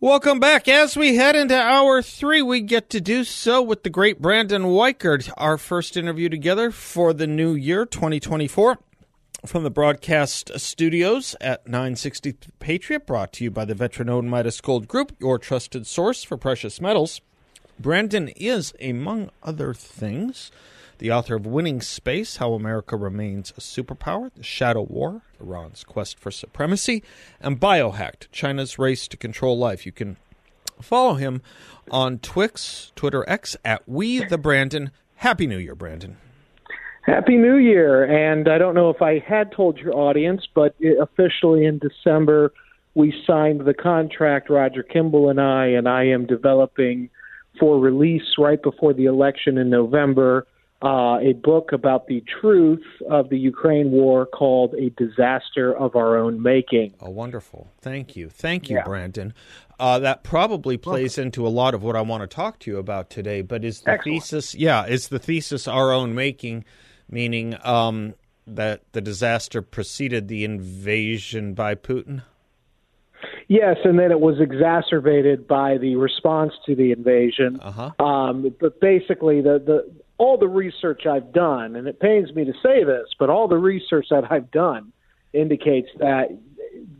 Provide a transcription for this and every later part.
Welcome back. As we head into hour three, we get to do so with the great Brandon Weichert, our first interview together for the new year, 2024, from the broadcast studios at 960 Patriot, brought to you by the veteran owned Midas Gold Group, your trusted source for precious metals. Brandon is, among other things, the author of Winning Space How America Remains a Superpower, The Shadow War, Iran's Quest for Supremacy, and Biohacked China's Race to Control Life. You can follow him on Twix, Twitter X at We the Brandon. Happy New Year, Brandon. Happy New Year. And I don't know if I had told your audience, but officially in December, we signed the contract, Roger Kimball and I, and I am developing for release right before the election in November uh, a book about the truth of the Ukraine war called A Disaster of Our Own Making. Oh, wonderful. Thank you. Thank you, yeah. Brandon. Uh, that probably plays into a lot of what I want to talk to you about today, but is the Excellent. thesis, yeah, is the thesis our own making, meaning um, that the disaster preceded the invasion by Putin? Yes, and then it was exacerbated by the response to the invasion. Uh-huh. Um, but basically, the, the all the research I've done, and it pains me to say this, but all the research that I've done indicates that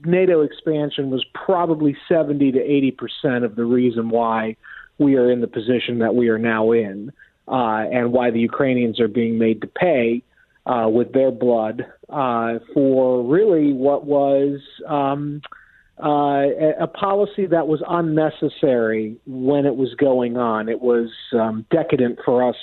NATO expansion was probably 70 to 80 percent of the reason why we are in the position that we are now in, uh, and why the Ukrainians are being made to pay uh, with their blood uh, for really what was. Um, uh, a policy that was unnecessary when it was going on. It was um, decadent for us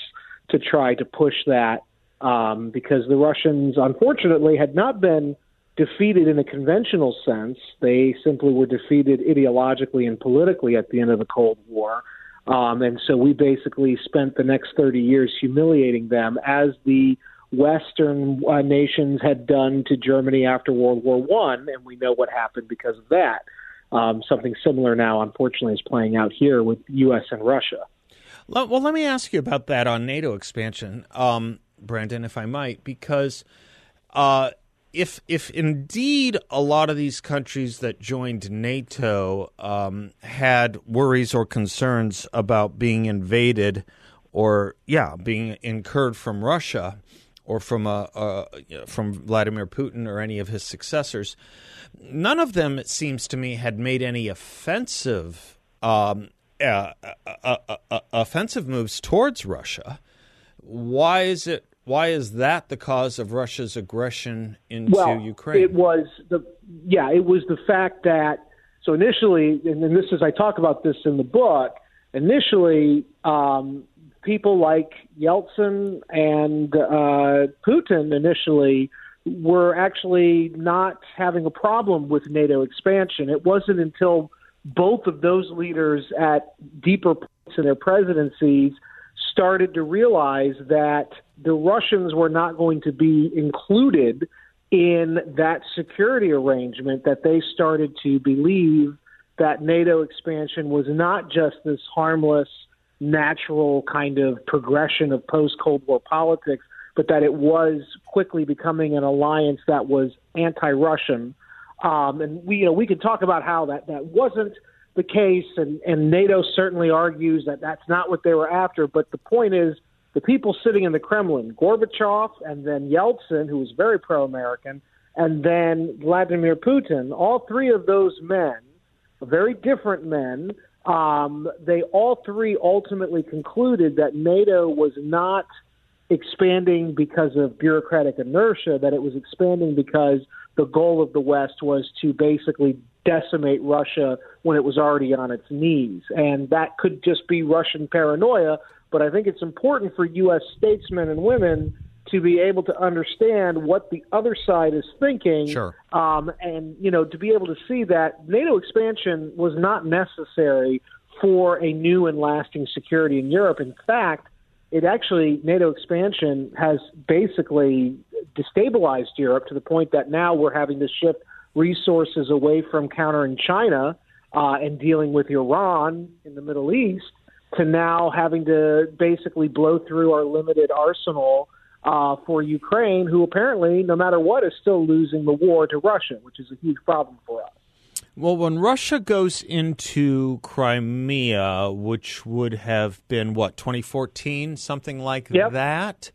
to try to push that um, because the Russians, unfortunately, had not been defeated in a conventional sense. They simply were defeated ideologically and politically at the end of the Cold War. Um, and so we basically spent the next 30 years humiliating them as the Western uh, nations had done to Germany after World War One, and we know what happened because of that. Um, something similar now, unfortunately, is playing out here with U.S. and Russia. Well, let me ask you about that on NATO expansion, um, Brandon, if I might, because uh, if if indeed a lot of these countries that joined NATO um, had worries or concerns about being invaded, or yeah, being incurred from Russia or from a, uh, from Vladimir Putin or any of his successors, none of them, it seems to me, had made any offensive um, uh, uh, uh, offensive moves towards Russia. Why is it? Why is that the cause of Russia's aggression into well, Ukraine? It was the yeah, it was the fact that so initially, and this is I talk about this in the book. Initially, um, people like Yeltsin and uh, Putin initially were actually not having a problem with NATO expansion. It wasn't until both of those leaders at deeper points in their presidencies started to realize that the Russians were not going to be included in that security arrangement, that they started to believe that NATO expansion was not just this harmless, natural kind of progression of post Cold War politics, but that it was quickly becoming an alliance that was anti Russian um, and we, you know, we can talk about how that that wasn't the case, and, and NATO certainly argues that that's not what they were after. But the point is, the people sitting in the Kremlin, Gorbachev, and then Yeltsin, who was very pro-American, and then Vladimir Putin, all three of those men, very different men, um, they all three ultimately concluded that NATO was not expanding because of bureaucratic inertia, that it was expanding because the goal of the West was to basically decimate Russia when it was already on its knees. And that could just be Russian paranoia, but I think it's important for U.S. statesmen and women to be able to understand what the other side is thinking, Sure. um, and you know to be able to see that NATO expansion was not necessary for a new and lasting security in Europe. In fact, it actually NATO expansion has basically destabilized Europe to the point that now we're having to shift resources away from countering China uh, and dealing with Iran in the Middle East to now having to basically blow through our limited arsenal uh, for Ukraine, who apparently, no matter what, is still losing the war to Russia, which is a huge problem for us. Well, when Russia goes into Crimea, which would have been what 2014, something like Yep. that.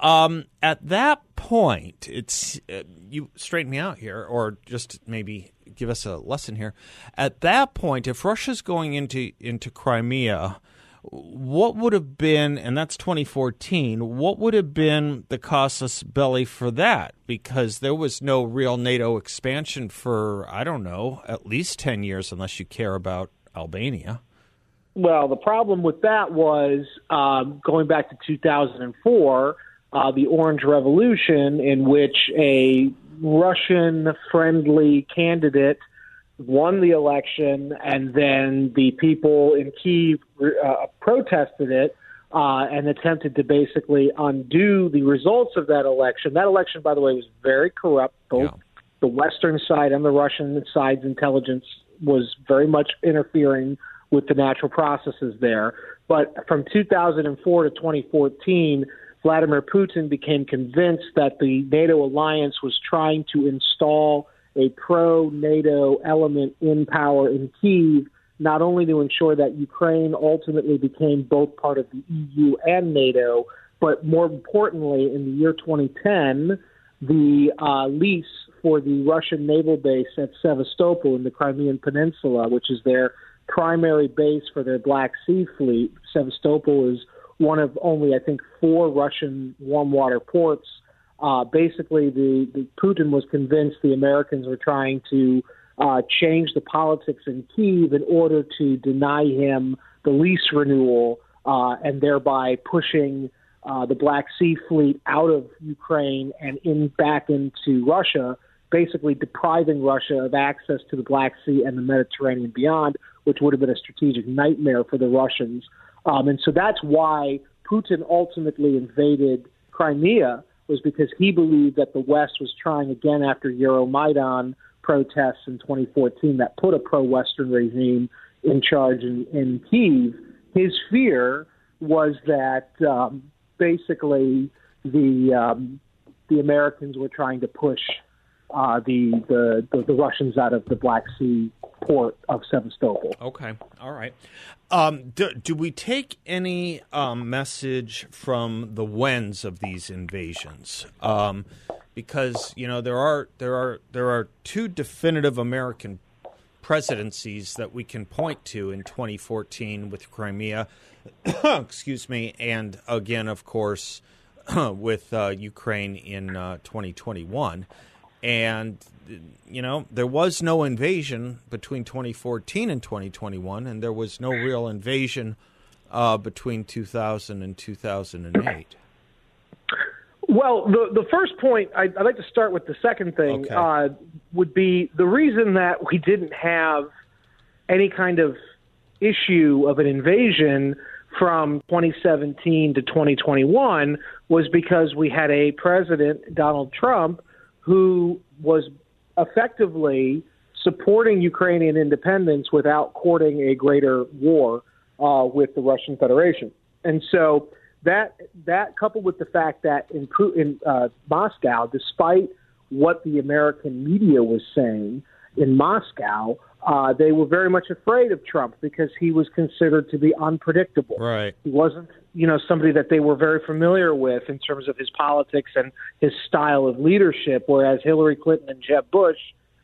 Um, at that point, it's uh, you straighten me out here, or just maybe give us a lesson here. At that point, if Russia's going into into Crimea, what would have been, and that's 2014, what would have been the casus belli for that? Because there was no real NATO expansion for, I don't know, at least 10 years, unless you care about Albania. Well, the problem with that was um, going back to 2004, uh, the Orange Revolution, in which a Russian friendly candidate won the election, and then the people in Kiev uh, protested it uh, and attempted to basically undo the results of that election. That election, by the way, was very corrupt. Both Yeah. the Western side and the Russian side's intelligence was very much interfering with the natural processes there. But from 2004 to 2014, Vladimir Putin became convinced that the NATO alliance was trying to install a pro NATO element in power in Kiev, not only to ensure that Ukraine ultimately became both part of the EU and NATO, but more importantly, in the year 2010, the uh, lease for the Russian naval base at Sevastopol in the Crimean Peninsula, which is their primary base for their Black Sea fleet. Sevastopol is one of only, I think, four Russian warm water ports. Uh, basically, the, the Putin was convinced the Americans were trying to uh, change the politics in Kiev in order to deny him the lease renewal uh, and thereby pushing uh, the Black Sea fleet out of Ukraine and in back into Russia, basically depriving Russia of access to the Black Sea and the Mediterranean beyond, which would have been a strategic nightmare for the Russians. Um, and so that's why Putin ultimately invaded Crimea was because he believed that the West was trying again after Euromaidan protests in 2014 that put a pro-Western regime in charge in, in Kiev. His fear was that um, basically the um, the Americans were trying to push uh, the, the, the the Russians out of the Black Sea port of Sevastopol. Okay, all right. Um, do, do we take any um, message from the whens of these invasions? Um, because you know there are there are there are two definitive American presidencies that we can point to in 2014 with Crimea, excuse me, and again, of course, with uh, Ukraine in uh, 2021. And, you know, there was no invasion between 2014 and 2021, and there was no real invasion uh, between 2000 and 2008. Well, the the first point I'd, I'd like to start with the second thing Okay. uh, would be the reason that we didn't have any kind of issue of an invasion from 2017 to 2021 was because we had a president Donald Trump who was effectively supporting Ukrainian independence without courting a greater war uh, with the Russian Federation, and so that that coupled with the fact that in, in uh, Moscow, despite what the American media was saying in Moscow, uh, they were very much afraid of Trump because he was considered to be unpredictable. Right. He wasn't, you know, somebody that they were very familiar with in terms of his politics and his style of leadership. Whereas Hillary Clinton and Jeb Bush,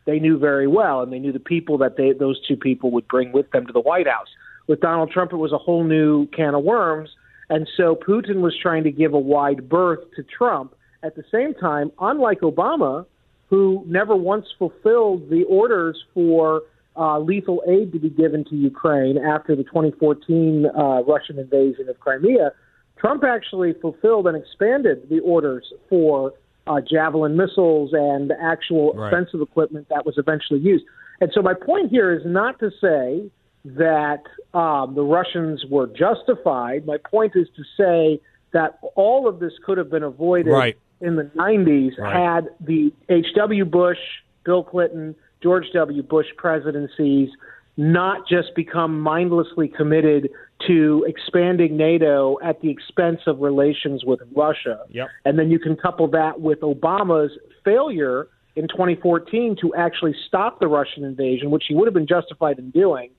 they knew very well, and they knew the people that they those two people would bring with them to the White House. With Donald Trump, it was a whole new can of worms, and so Putin was trying to give a wide berth to Trump. At the same time, unlike Obama, who never once fulfilled the orders for uh, lethal aid to be given to Ukraine after the 2014 uh, Russian invasion of Crimea, Trump actually fulfilled and expanded the orders for uh, Javelin missiles and actual Right. offensive equipment that was eventually used. And so my point here is not to say that um, the Russians were justified. My point is to say that all of this could have been avoided Right. in the 90s Right. had the H.W. Bush, Bill Clinton, George W. Bush presidencies not just become mindlessly committed to expanding NATO at the expense of relations with Russia. Yep. And then you can couple that with Obama's failure in 2014 to actually stop the Russian invasion, which he would have been justified in doing.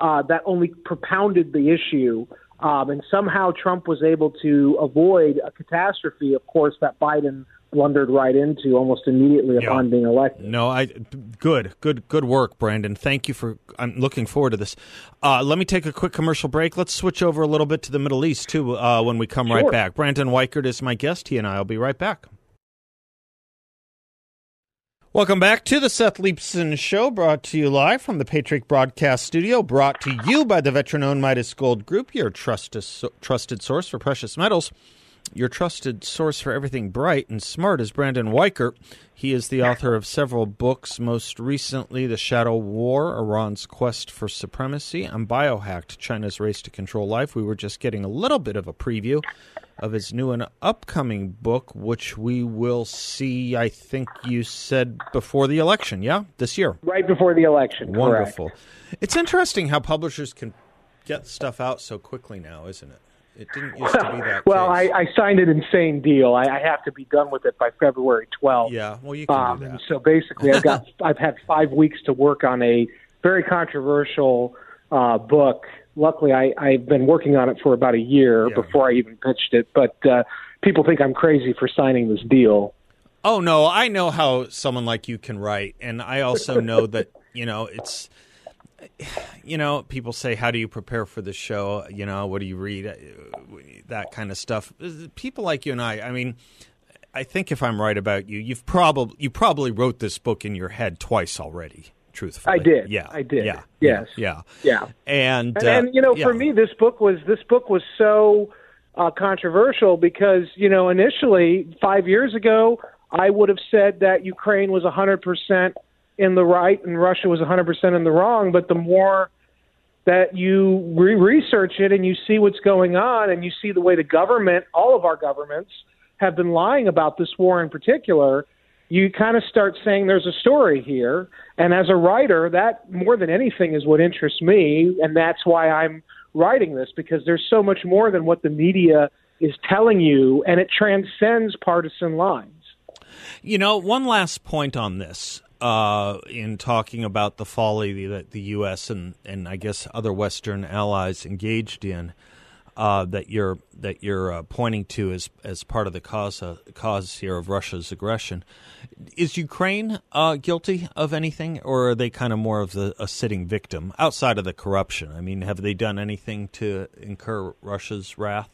Uh, that only propounded the issue. Um, and somehow Trump was able to avoid a catastrophe, of course, that Biden blundered right into almost immediately Yeah. upon being elected. No, I good, good, good work, Brandon. Thank you for. I'm looking forward to this. Uh, let me take a quick commercial break. Let's switch over a little bit to the Middle East too. Uh, when we come right back, Brandon Weichert is my guest. He and I will be right back. Welcome back to the Seth Leibsohn Show, brought to you live from the Patriot Broadcast Studio, brought to you by the veteran-owned Midas Gold Group, your trusted trusted source for precious metals. Your trusted source for everything bright and smart is Brandon Weichert. He is the author of several books, most recently The Shadow War, Iran's Quest for Supremacy, and Biohacked, China's Race to Control Life. We were just getting a little bit of a preview of his new and upcoming book, which we will see, I think you said, before the election, yeah? This year. Right before the election. correct. Wonderful. It's interesting how publishers can get stuff out so quickly now, isn't it? It didn't used to be that Well, I. I signed an insane deal. I, I have to be done with it by February 12th. yeah, well, you can Um, do that. so basically, I've got I've had five weeks to work on a very controversial uh, book. Luckily, I, I've been working on it for about a year Yeah. before I even pitched it. But uh, people think I'm crazy for signing this deal. Oh no, I know how someone like you can write, and I also know that you know it's. You know, people say, "How do you prepare for the show?" You know, what do you read? That kind of stuff. People like you and I. I mean, I think if I'm right about you, you've probably you probably wrote this book in your head twice already. Truthfully, I did. Yeah, I did. Yeah, Yes. yeah, Yeah. and And, uh, and you know, yeah. for me, this book was this book was so uh, controversial because you know initially five years ago I would have said that Ukraine was 100 percent in the right and Russia was 100 percent in the wrong. But the more that you re- research it and you see what's going on and you see the way the government, all of our governments, have been lying about this war in particular, you kind of start saying there's a story here. And as a writer, that more than anything is what interests me, and that's why I'm writing this because there's so much more than what the media is telling you, and it transcends partisan lines. You know, one last point on this uh, in talking about the folly that the U.S. and, and I guess other Western allies engaged in uh, that you're that you're uh, pointing to as as part of the cause uh, cause here of Russia's aggression. Is Ukraine uh, guilty of anything, or are they kind of more of the, a sitting victim outside of the corruption? I mean, have they done anything to incur Russia's wrath?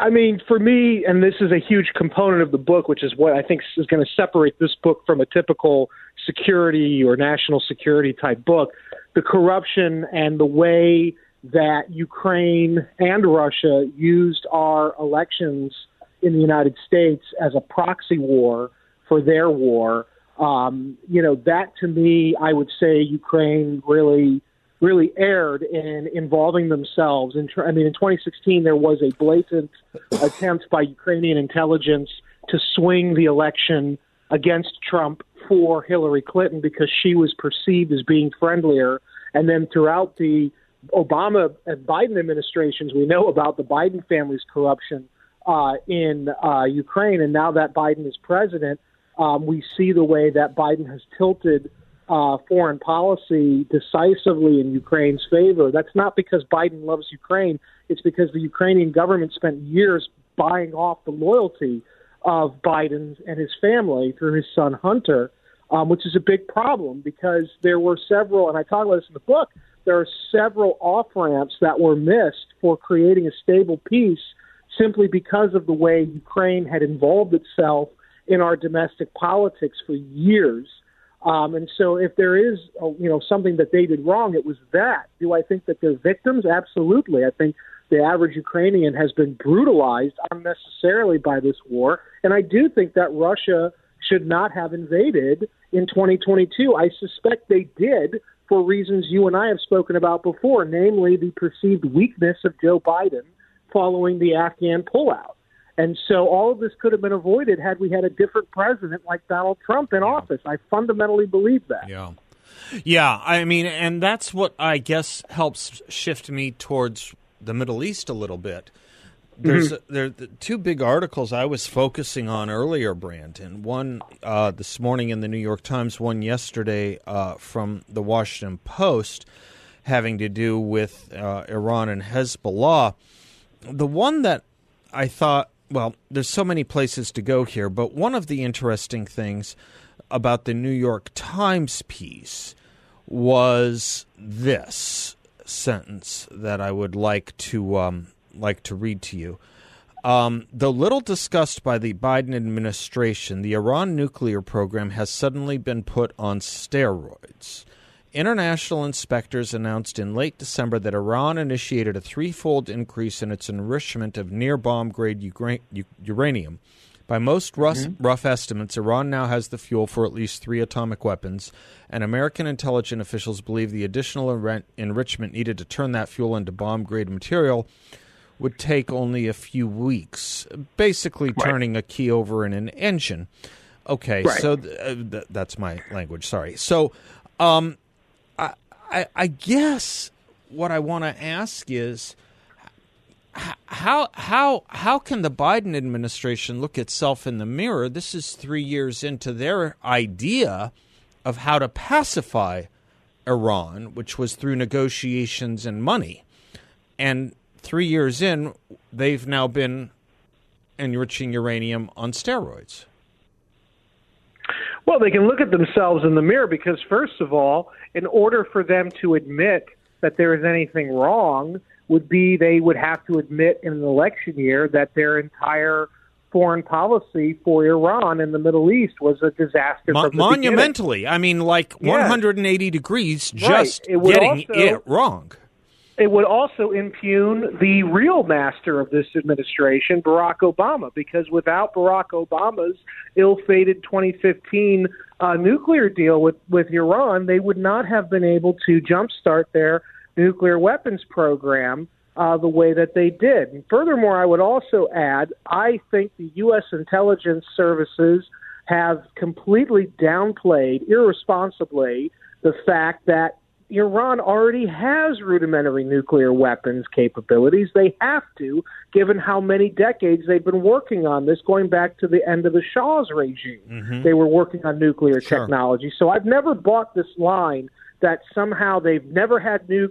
I mean, for me, and this is a huge component of the book, which is what I think is going to separate this book from a typical security or national security type book. The corruption and the way that Ukraine and Russia used our elections in the United States as a proxy war for their war. Um, you know, that to me, I would say Ukraine really really erred in involving themselves. In, I mean, in 2016, there was a blatant attempt by Ukrainian intelligence to swing the election against Trump for Hillary Clinton because she was perceived as being friendlier. And then throughout the Obama and Biden administrations, we know about the Biden family's corruption uh, in uh, Ukraine. And now that Biden is president, um, we see the way that Biden has tilted uh, foreign policy decisively in Ukraine's favor. That's not because Biden loves Ukraine. It's because the Ukrainian government spent years buying off the loyalty of Biden and his family through his son Hunter, um, which is a big problem because there were several, and I talk about this in the book, there are several off ramps that were missed for creating a stable peace simply because of the way Ukraine had involved itself in our domestic politics for years. Um, and so, if there is, uh, you know, something that they did wrong, it was that. Do I think that they're victims? Absolutely. I think the average Ukrainian has been brutalized unnecessarily by this war. And I do think that Russia should not have invaded in 2022. I suspect they did for reasons you and I have spoken about before, namely the perceived weakness of Joe Biden following the Afghan pullout. And so all of this could have been avoided had we had a different president like Donald Trump in yeah. office. I fundamentally believe that. Yeah. Yeah, I mean, and that's what I guess helps shift me towards the Middle East a little bit. There's mm-hmm. there the two big articles I was focusing on earlier, Brandon. One uh, this morning in the New York Times, one yesterday uh, from the Washington Post, having to do with uh, Iran and Hezbollah. The one that I thought, well, there's so many places to go here, but one of the interesting things about the New York Times piece was this sentence that I would like to um, like to read to you. Um, though little discussed by the Biden administration, the Iran nuclear program has suddenly been put on steroids. International inspectors announced in late December that Iran initiated a threefold increase in its enrichment of near bomb grade uranium by most rough, mm-hmm. rough estimates, Iran now has the fuel for at least three atomic weapons, and American intelligence officials believe the additional enri- enrichment needed to turn that fuel into bomb grade material would take only a few weeks, basically right. turning a key over in an engine. Okay, right. so th- uh, th- that's my language. Sorry. So, um, I, I, guess what I want to ask is how how how can the Biden administration look itself in the mirror? This is three years into their idea of how to pacify Iran, which was through negotiations and money. And three years in, they've now been enriching uranium on steroids. Well, they can look at themselves in the mirror because, first of all, in order for them to admit that there is anything wrong, would be they would have to admit in an election year that their entire foreign policy for Iran in the Middle East was a disaster. Mo- monumentally, beginning. I mean, like yes. 180 degrees, just right. it getting also, it wrong. It would also impugn the real master of this administration, Barack Obama, because without Barack Obama's ill-fated 2015 uh, nuclear deal with with Iran, they would not have been able to jumpstart their nuclear weapons program uh, the way that they did. And furthermore, I would also add, I think the U.S. intelligence services have completely downplayed irresponsibly the fact that Iran already has rudimentary nuclear weapons capabilities. They have to, given how many decades they've been working on this, going back to the end of the Shah's regime. Mm-hmm. They were working on nuclear sure. technology. So I've never bought this line that somehow they've never had nukes,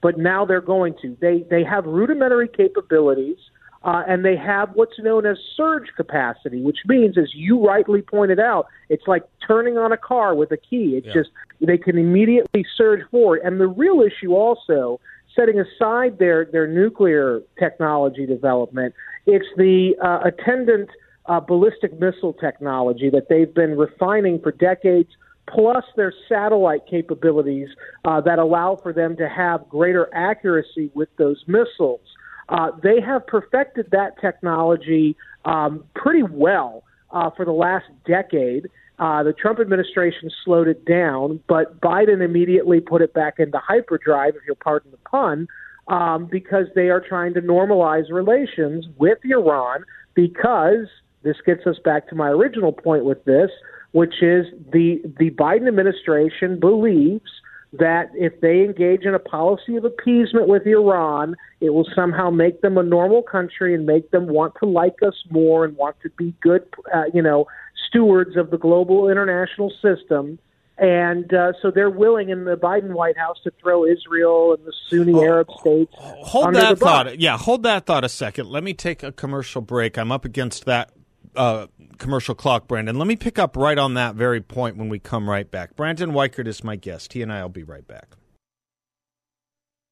but now they're going to. They they have rudimentary capabilities. Uh, and they have what's known as surge capacity, which means, as you rightly pointed out, it's like turning on a car with a key. It's yeah. just they can immediately surge forward. And the real issue, also, setting aside their their nuclear technology development, it's the uh, attendant uh, ballistic missile technology that they've been refining for decades plus their satellite capabilities uh, that allow for them to have greater accuracy with those missiles. Uh, they have perfected that technology um, pretty well uh, for the last decade. Uh, the Trump administration slowed it down, but Biden immediately put it back into hyperdrive, if you'll pardon the pun, um, because they are trying to normalize relations with Iran because this gets us back to my original point with this which is the the Biden administration believes that if they engage in a policy of appeasement with Iran, it will somehow make them a normal country and make them want to like us more and want to be good, uh, you know, stewards of the global international system. And uh, so they're willing in the Biden White House to throw Israel and the Sunni Arab states. Hold that thought. Yeah, hold that thought a second. Let me take a commercial break. I'm up against that uh, commercial clock, Brandon. Let me pick up right on that very point when we come right back. Brandon Weichert is my guest. He and I will be right back.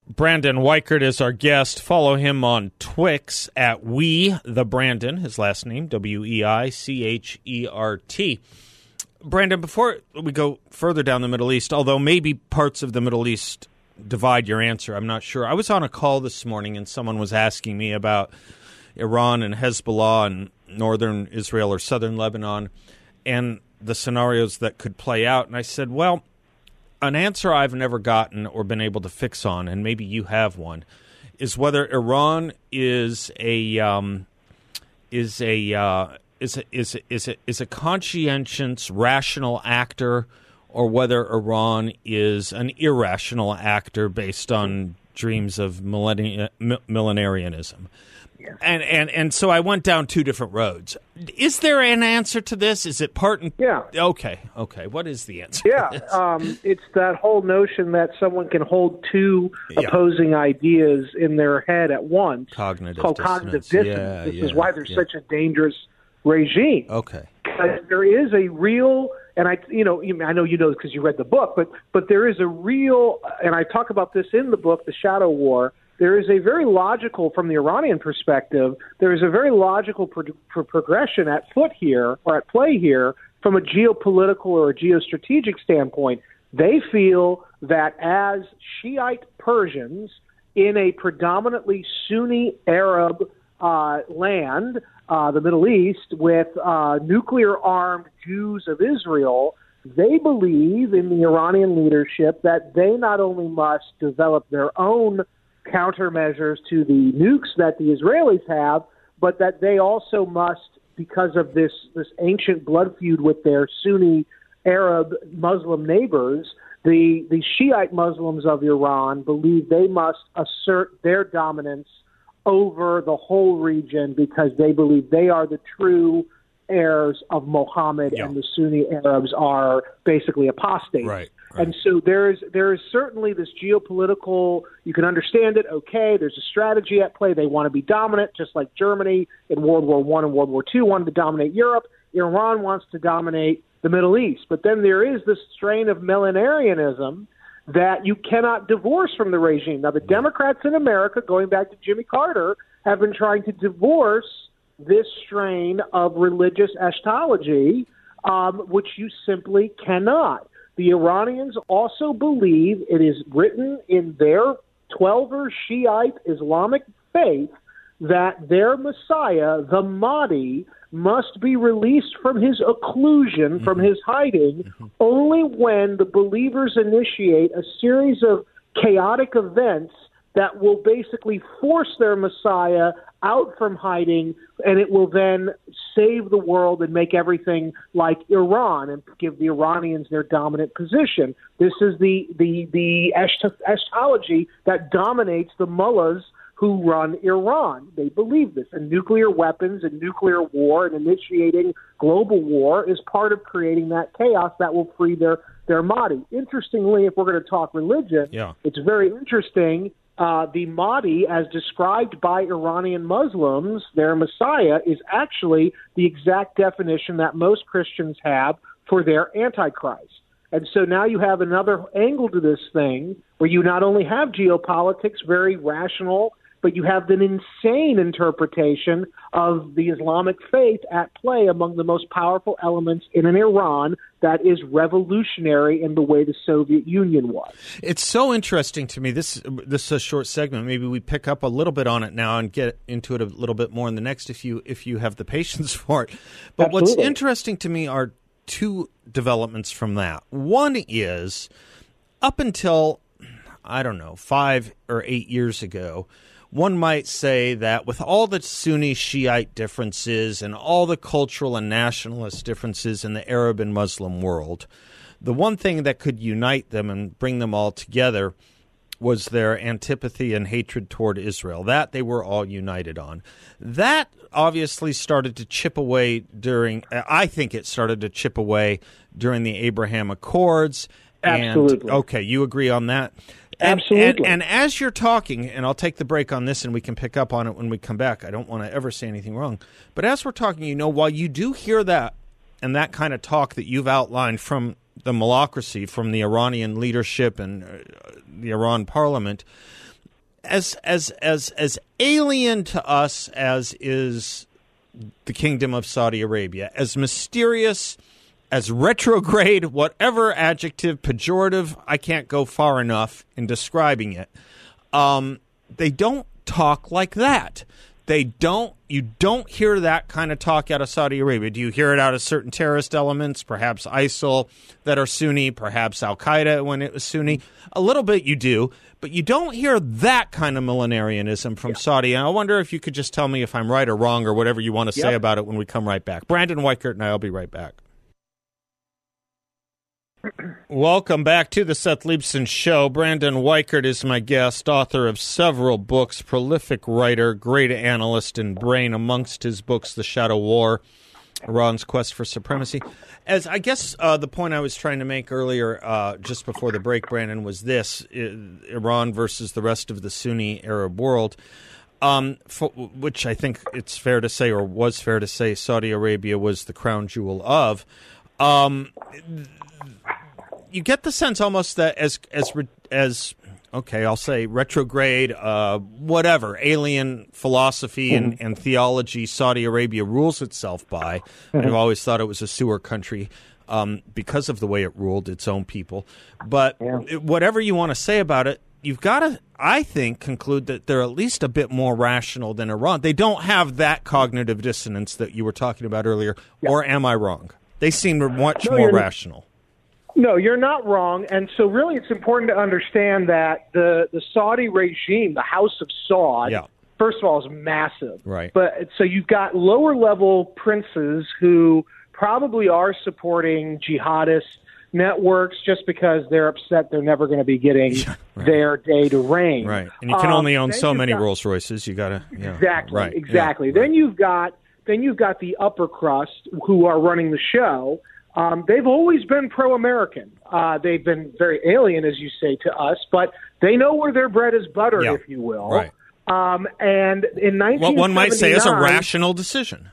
Brandon Weichert is our guest. Follow him on Twix at We the Brandon. His last name W E I C H E R T. Brandon, before we go further down the Middle East, although maybe parts of the Middle East divide your answer. I'm not sure. I was on a call this morning and someone was asking me about Iran and Hezbollah and northern Israel or southern Lebanon and the scenarios that could play out. And I said, well, an answer I've never gotten or been able to fix on, and maybe you have one, is whether Iran is a um, is a uh, is a, is a, is a, is a conscientious, rational actor, or whether Iran is an irrational actor based on dreams of millenni- millenarianism. And, and and so I went down two different roads. Is there an answer to this? Is it part and Yeah. Okay, okay. What is the answer? Yeah, um, it's that whole notion that someone can hold two Yeah. opposing ideas in their head at once. Cognitive called dissonance. cognitive dissonance. Yeah, this yeah, is why there's yeah. such a dangerous regime. Okay. because there is a real and I you know I know you know because you read the book but but there is a real and I talk about this in the book the shadow war. There is a very logical from the Iranian perspective there is a very logical pro- pro- progression at foot here or at play here from a geopolitical or a geostrategic standpoint. They feel that as Shiite Persians in a predominantly Sunni Arab uh, land, uh, the Middle East, with uh, nuclear armed Jews of Israel, they believe in the Iranian leadership that they not only must develop their own countermeasures to the nukes that the Israelis have, but that they also must, because of this, this ancient blood feud with their Sunni Arab Muslim neighbors, the, the Shiite Muslims of Iran believe they must assert their dominance over the whole region because they believe they are the true heirs of Mohammed Yeah. and the Sunni Arabs are basically apostates. Right, right. And so there's there is certainly this geopolitical you can understand it, okay, there's a strategy at play. They want to be dominant, just like Germany in World War One and World War Two wanted to dominate Europe. Iran wants to dominate the Middle East. But then there is this strain of millenarianism that you cannot divorce from the regime. Now, the Democrats in America, going back to Jimmy Carter, have been trying to divorce this strain of religious eschatology, um, which you simply cannot. The Iranians also believe it is written in their Twelver Shiite Islamic faith that their Messiah, the Mahdi, must be released from his occlusion, from mm-hmm. his hiding, mm-hmm. only when the believers initiate a series of chaotic events that will basically force their Messiah out from hiding, and it will then save the world and make everything like Iran and give the Iranians their dominant position. This is the the the eschatology that dominates the mullahs who run Iran. They believe this, and nuclear weapons and nuclear war and initiating global war is part of creating that chaos that will free their their Mahdi. Interestingly, if we're going to talk religion, Yeah. it's very interesting. Uh, the Mahdi, as described by Iranian Muslims, their Messiah, is actually the exact definition that most Christians have for their Antichrist. And so now you have another angle to this thing where you not only have geopolitics, very rational, but you have an insane interpretation of the Islamic faith at play among the most powerful elements in an Iran that is revolutionary in the way the Soviet Union was. It's so interesting to me. This this is a short segment. Maybe we pick up a little bit on it now and get into it a little bit more in the next if you if you have the patience for it. But what's interesting to me are two developments from that. One is up until I don't know, 5 or 8 years ago, one might say that with all the Sunni Shiite differences and all the cultural and nationalist differences in the Arab and Muslim world, the one thing that could unite them and bring them all together was their antipathy and hatred toward Israel. That they were all united on. That obviously started to chip away during, I think it started to chip away during the Abraham Accords. And- Absolutely. okay, you agree on that? And, Absolutely. And, and as you're talking, and I'll take the break on this and we can pick up on it when we come back. I don't want to ever say anything wrong. But as we're talking, you know, while you do hear that and that kind of talk that you've outlined from the mullahcracy, from the Iranian leadership and uh, the Iran parliament, as as as as alien to us as is the kingdom of Saudi Arabia, as mysterious as retrograde, whatever adjective, pejorative, I can't go far enough in describing it. Um, they don't talk like that. They don't. You don't hear that kind of talk out of Saudi Arabia. Do you hear it out of certain terrorist elements, perhaps ISIL that are Sunni, perhaps Al Qaeda when it was Sunni? A little bit you do, but you don't hear that kind of millenarianism from yeah. Saudi. And I wonder if you could just tell me if I'm right or wrong or whatever you want to yep. say about it when we come right back. Brandon Weichert and I'll be right back. Welcome back to the Seth Leibsohn Show. Brandon Weichert is my guest, author of several books, prolific writer, great analyst and brain. Amongst his books, The Shadow War, Iran's Quest for Supremacy. As I guess uh, the point I was trying to make earlier, uh, just before the break, Brandon, was this Iran versus the rest of the Sunni Arab world. Um, for, which I think it's fair to say, or was fair to say, Saudi Arabia was the crown jewel of. Um, you get the sense almost that as as as okay, I'll say retrograde, uh, whatever alien philosophy mm-hmm. and, and theology Saudi Arabia rules itself by. Mm-hmm. I've always thought it was a sewer country. Um, because of the way it ruled its own people. But yeah. whatever you want to say about it, you've got to, I think, conclude that they're at least a bit more rational than Iran. They don't have that cognitive dissonance that you were talking about earlier, yeah. or am I wrong? They seem much no, more rational. No, you're not wrong. And so, really, it's important to understand that the, the Saudi regime, the House of Saud, yeah. first of all, is massive. Right. But so you've got lower level princes who probably are supporting jihadist networks just because they're upset they're never going to be getting right. their day to reign. Right. And you can um, only own so many got, Rolls Royces. You got to. Yeah. Exactly. Right. Exactly. Yeah. Then right. you've got then you've got the upper crust who are running the show um, they've always been pro-American. Uh, they've been very alien, as you say, to us, but they know where their bread is buttered, yeah. if you will. Right. Um, and in 1979, what one might say is a rational decision.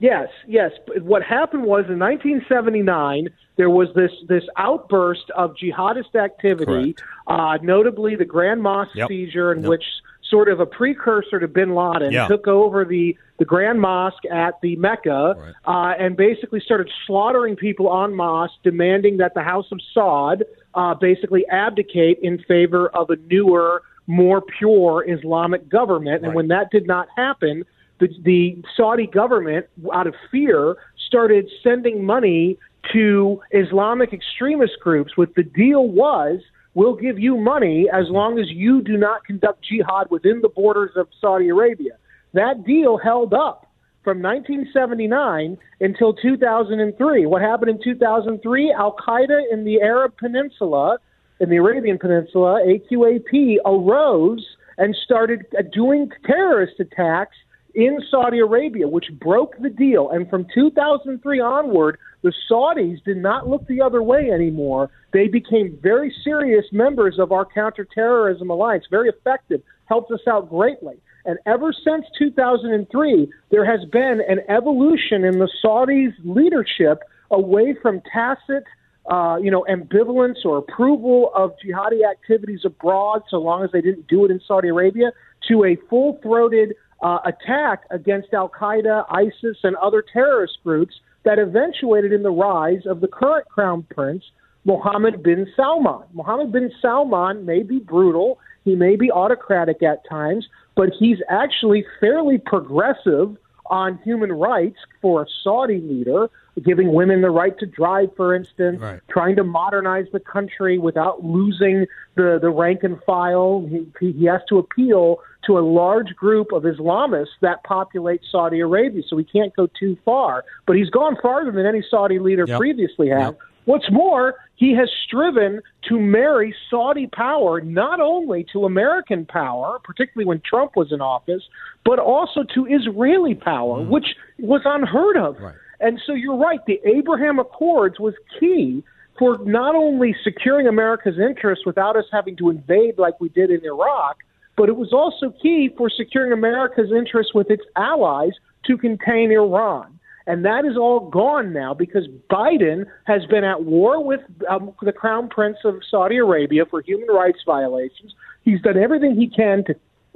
Yes, yes. What happened was in 1979 there was this this outburst of jihadist activity, uh, notably the Grand Mosque yep. seizure, in yep. which sort of a precursor to Bin Laden yeah. took over the the Grand Mosque at the Mecca right. uh, and basically started slaughtering people on mosque, demanding that the House of Saud uh, basically abdicate in favor of a newer, more pure Islamic government. Right. And when that did not happen, the, the Saudi government, out of fear, started sending money to Islamic extremist groups. What the deal was we'll give you money as mm-hmm. long as you do not conduct jihad within the borders of Saudi Arabia. That deal held up from 1979 until 2003. What happened in 2003? Al Qaeda in the Arab Peninsula, in the Arabian Peninsula, AQAP, arose and started doing terrorist attacks in Saudi Arabia, which broke the deal. And from 2003 onward, the Saudis did not look the other way anymore. They became very serious members of our counterterrorism alliance, very effective, helped us out greatly. And ever since 2003, there has been an evolution in the Saudis' leadership away from tacit, uh, you know, ambivalence or approval of jihadi activities abroad, so long as they didn't do it in Saudi Arabia, to a full-throated uh, attack against Al Qaeda, ISIS, and other terrorist groups that eventuated in the rise of the current crown prince, Mohammed bin Salman. Mohammed bin Salman may be brutal, he may be autocratic at times, but he's actually fairly progressive on human rights for a Saudi leader, giving women the right to drive, for instance, right. trying to modernize the country without losing the, the rank and file. He, he has to appeal to a large group of Islamists that populate Saudi Arabia, so he can't go too far. But he's gone farther than any Saudi leader yep. previously has. Yep. What's more, he has striven to marry Saudi power not only to American power, particularly when Trump was in office, but also to Israeli power, mm. which was unheard of. Right. And so you're right, the Abraham Accords was key for not only securing America's interests without us having to invade like we did in Iraq, but it was also key for securing America's interests with its allies to contain Iran. And that is all gone now because Biden has been at war with um, the Crown Prince of Saudi Arabia for human rights violations. He's done everything he can to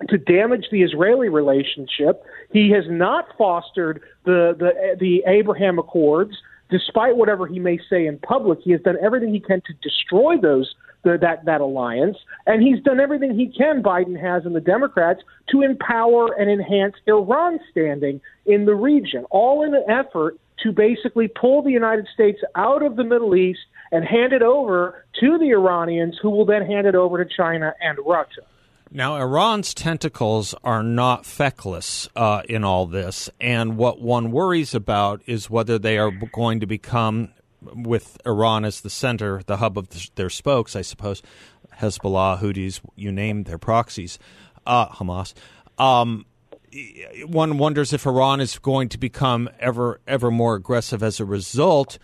to damage the Israeli relationship. He has not fostered the the, the Abraham Accords despite whatever he may say in public, he has done everything he can to destroy those the, that that alliance, and he's done everything he can. Biden has and the Democrats to empower and enhance Iran's standing in the region, all in an effort to basically pull the United States out of the Middle East and hand it over to the Iranians, who will then hand it over to China and Russia. Now, Iran's tentacles are not feckless uh, in all this, and what one worries about is whether they are going to become with Iran as the center, the hub of their spokes, I suppose, Hezbollah, Houthis, you name their proxies, uh, Hamas. Um, one wonders if Iran is going to become ever ever more aggressive as a result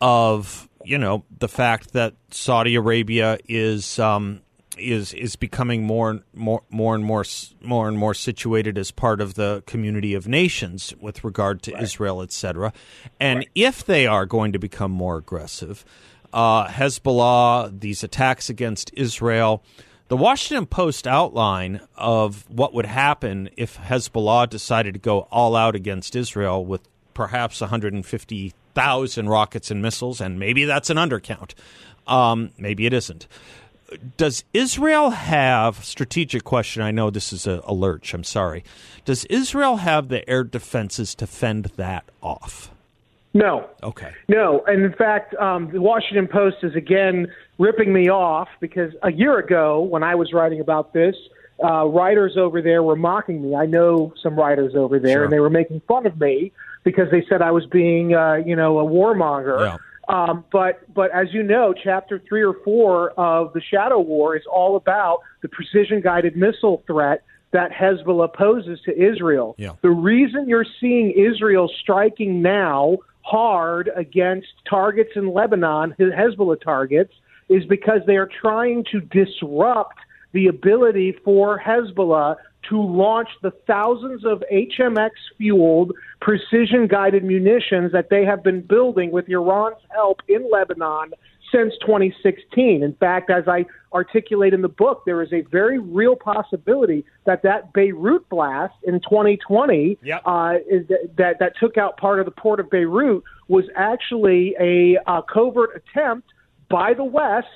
of you know the fact that Saudi Arabia is um, is is becoming more more more and more more and more situated as part of the community of nations with regard to right. Israel, etc. And right. if they are going to become more aggressive, uh, Hezbollah, these attacks against Israel. The Washington Post outline of what would happen if Hezbollah decided to go all out against Israel with perhaps 150,000 rockets and missiles, and maybe that's an undercount. Um, maybe it isn't does Israel have strategic question? I know this is a, a lurch. I'm sorry. Does Israel have the air defenses to fend that off? No. Okay. No, and in fact, um, the Washington Post is again ripping me off because a year ago, when I was writing about this, uh, writers over there were mocking me. I know some writers over there, sure. and they were making fun of me because they said I was being, uh, you know, a warmonger. Yeah. Um, but but as you know, chapter three or four of the Shadow War is all about the precision guided missile threat that Hezbollah poses to Israel. Yeah. The reason you're seeing Israel striking now hard against targets in Lebanon, Hezbollah targets, is because they are trying to disrupt the ability for Hezbollah to launch the thousands of HMX fueled precision guided munitions that they have been building with Iran's help in Lebanon since 2016. In fact, as I articulate in the book, there is a very real possibility that that Beirut blast in 2020 yep. uh, is that, that took out part of the port of Beirut was actually a, a covert attempt by the West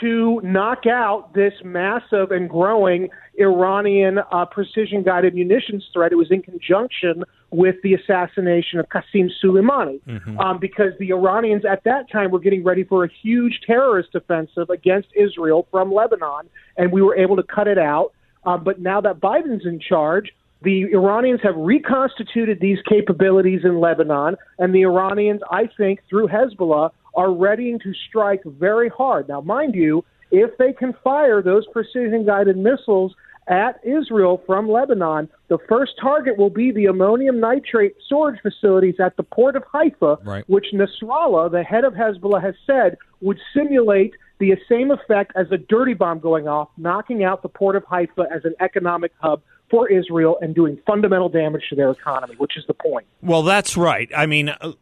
to knock out this massive and growing Iranian uh, precision guided munitions threat. It was in conjunction with the assassination of Qasem Soleimani, mm-hmm. um, because the Iranians at that time were getting ready for a huge terrorist offensive against Israel from Lebanon, and we were able to cut it out. Uh, but now that Biden's in charge, the Iranians have reconstituted these capabilities in Lebanon, and the Iranians, I think, through Hezbollah, are readying to strike very hard. Now, mind you, if they can fire those precision guided missiles at Israel from Lebanon, the first target will be the ammonium nitrate storage facilities at the port of Haifa, right. which Nasrallah, the head of Hezbollah, has said would simulate the same effect as a dirty bomb going off, knocking out the port of Haifa as an economic hub for Israel and doing fundamental damage to their economy, which is the point. Well, that's right. I mean, uh,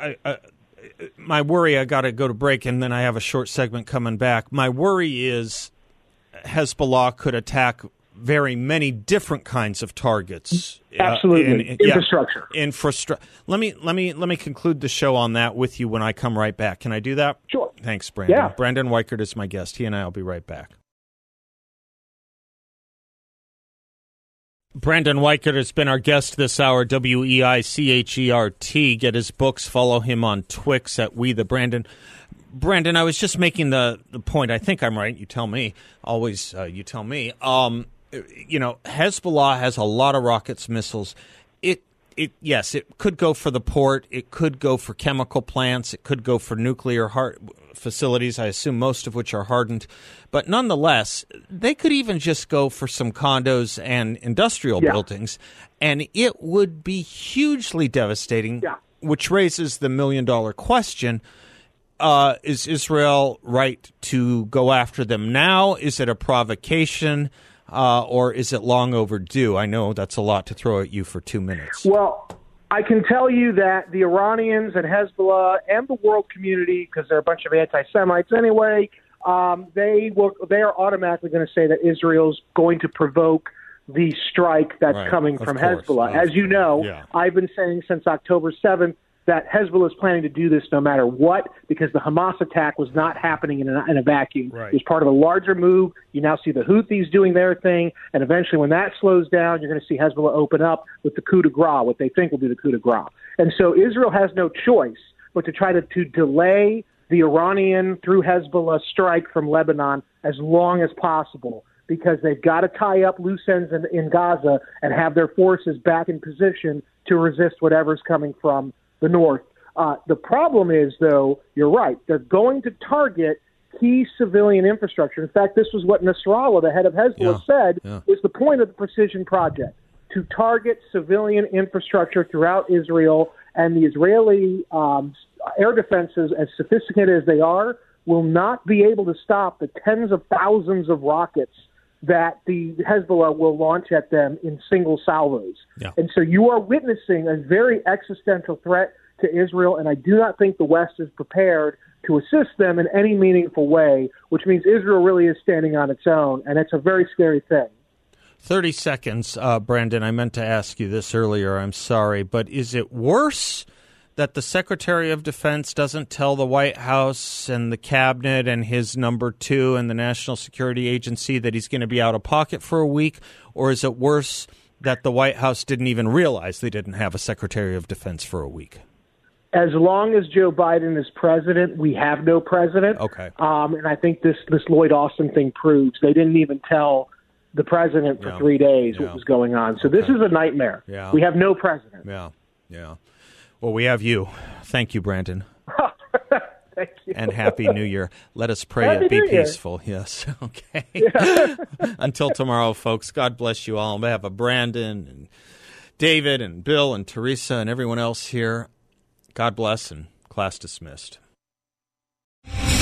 I, I, my worry, I got to go to break, and then I have a short segment coming back. My worry is Hezbollah could attack very many different kinds of targets. Absolutely, uh, in, infrastructure. Yeah, infrastructure. Let me let me let me conclude the show on that with you when I come right back. Can I do that? Sure. Thanks, Brandon. Yeah. Brandon Weichert is my guest. He and I will be right back. Brandon Weichert has been our guest this hour, W E I C H E R T. Get his books, follow him on Twix at We the Brandon. Brandon, I was just making the, the point. I think I'm right. You tell me. Always, uh, you tell me. Um, you know, Hezbollah has a lot of rockets, missiles. It, it, yes, it could go for the port. It could go for chemical plants. It could go for nuclear heart facilities. I assume most of which are hardened. But nonetheless, they could even just go for some condos and industrial yeah. buildings, and it would be hugely devastating, yeah. which raises the million dollar question. Uh, is Israel right to go after them now? Is it a provocation? Uh, or is it long overdue? I know that's a lot to throw at you for two minutes. Well, I can tell you that the Iranians and Hezbollah and the world community, because they're a bunch of anti-Semites anyway, um, they will they are automatically going to say that Israel's going to provoke the strike that's right. coming of from course. Hezbollah. As you know, yeah. I've been saying since October 7th that Hezbollah is planning to do this no matter what because the Hamas attack was not happening in a, in a vacuum. Right. It was part of a larger move. You now see the Houthis doing their thing, and eventually, when that slows down, you're going to see Hezbollah open up with the coup de grace, what they think will be the coup de grace. And so Israel has no choice but to try to, to delay the Iranian through Hezbollah strike from Lebanon as long as possible because they've got to tie up loose ends in, in Gaza and have their forces back in position to resist whatever's coming from the north. Uh, the problem is, though, you're right. They're going to target key civilian infrastructure. In fact, this was what Nasrallah, the head of Hezbollah, Yeah, said yeah. was the point of the Precision Project to target civilian infrastructure throughout Israel. And the Israeli um, air defenses, as sophisticated as they are, will not be able to stop the tens of thousands of rockets that the Hezbollah will launch at them in single salvos. Yeah. And so you are witnessing a very existential threat to Israel, and I do not think the West is prepared to assist them in any meaningful way, which means Israel really is standing on its own, and it's a very scary thing. 30 seconds, uh, Brandon. I meant to ask you this earlier. I'm sorry. But is it worse that the Secretary of Defense doesn't tell the White House and the cabinet and his number two and the National Security Agency that he's going to be out of pocket for a week? Or is it worse that the White House didn't even realize they didn't have a Secretary of Defense for a week? As long as Joe Biden is president, we have no president. Okay. Um, and I think this this Lloyd Austin thing proves they didn't even tell the president for Yeah. three days Yeah. what was going on. So this is a nightmare. Yeah. We have no president. Yeah. Yeah. Well, we have you. Thank you, Brandon. Thank you. and happy new year let us pray Happy it be New Year. peaceful yes okay until tomorrow folks god bless you all on behalf of brandon and david and bill and teresa and everyone else here god bless and class dismissed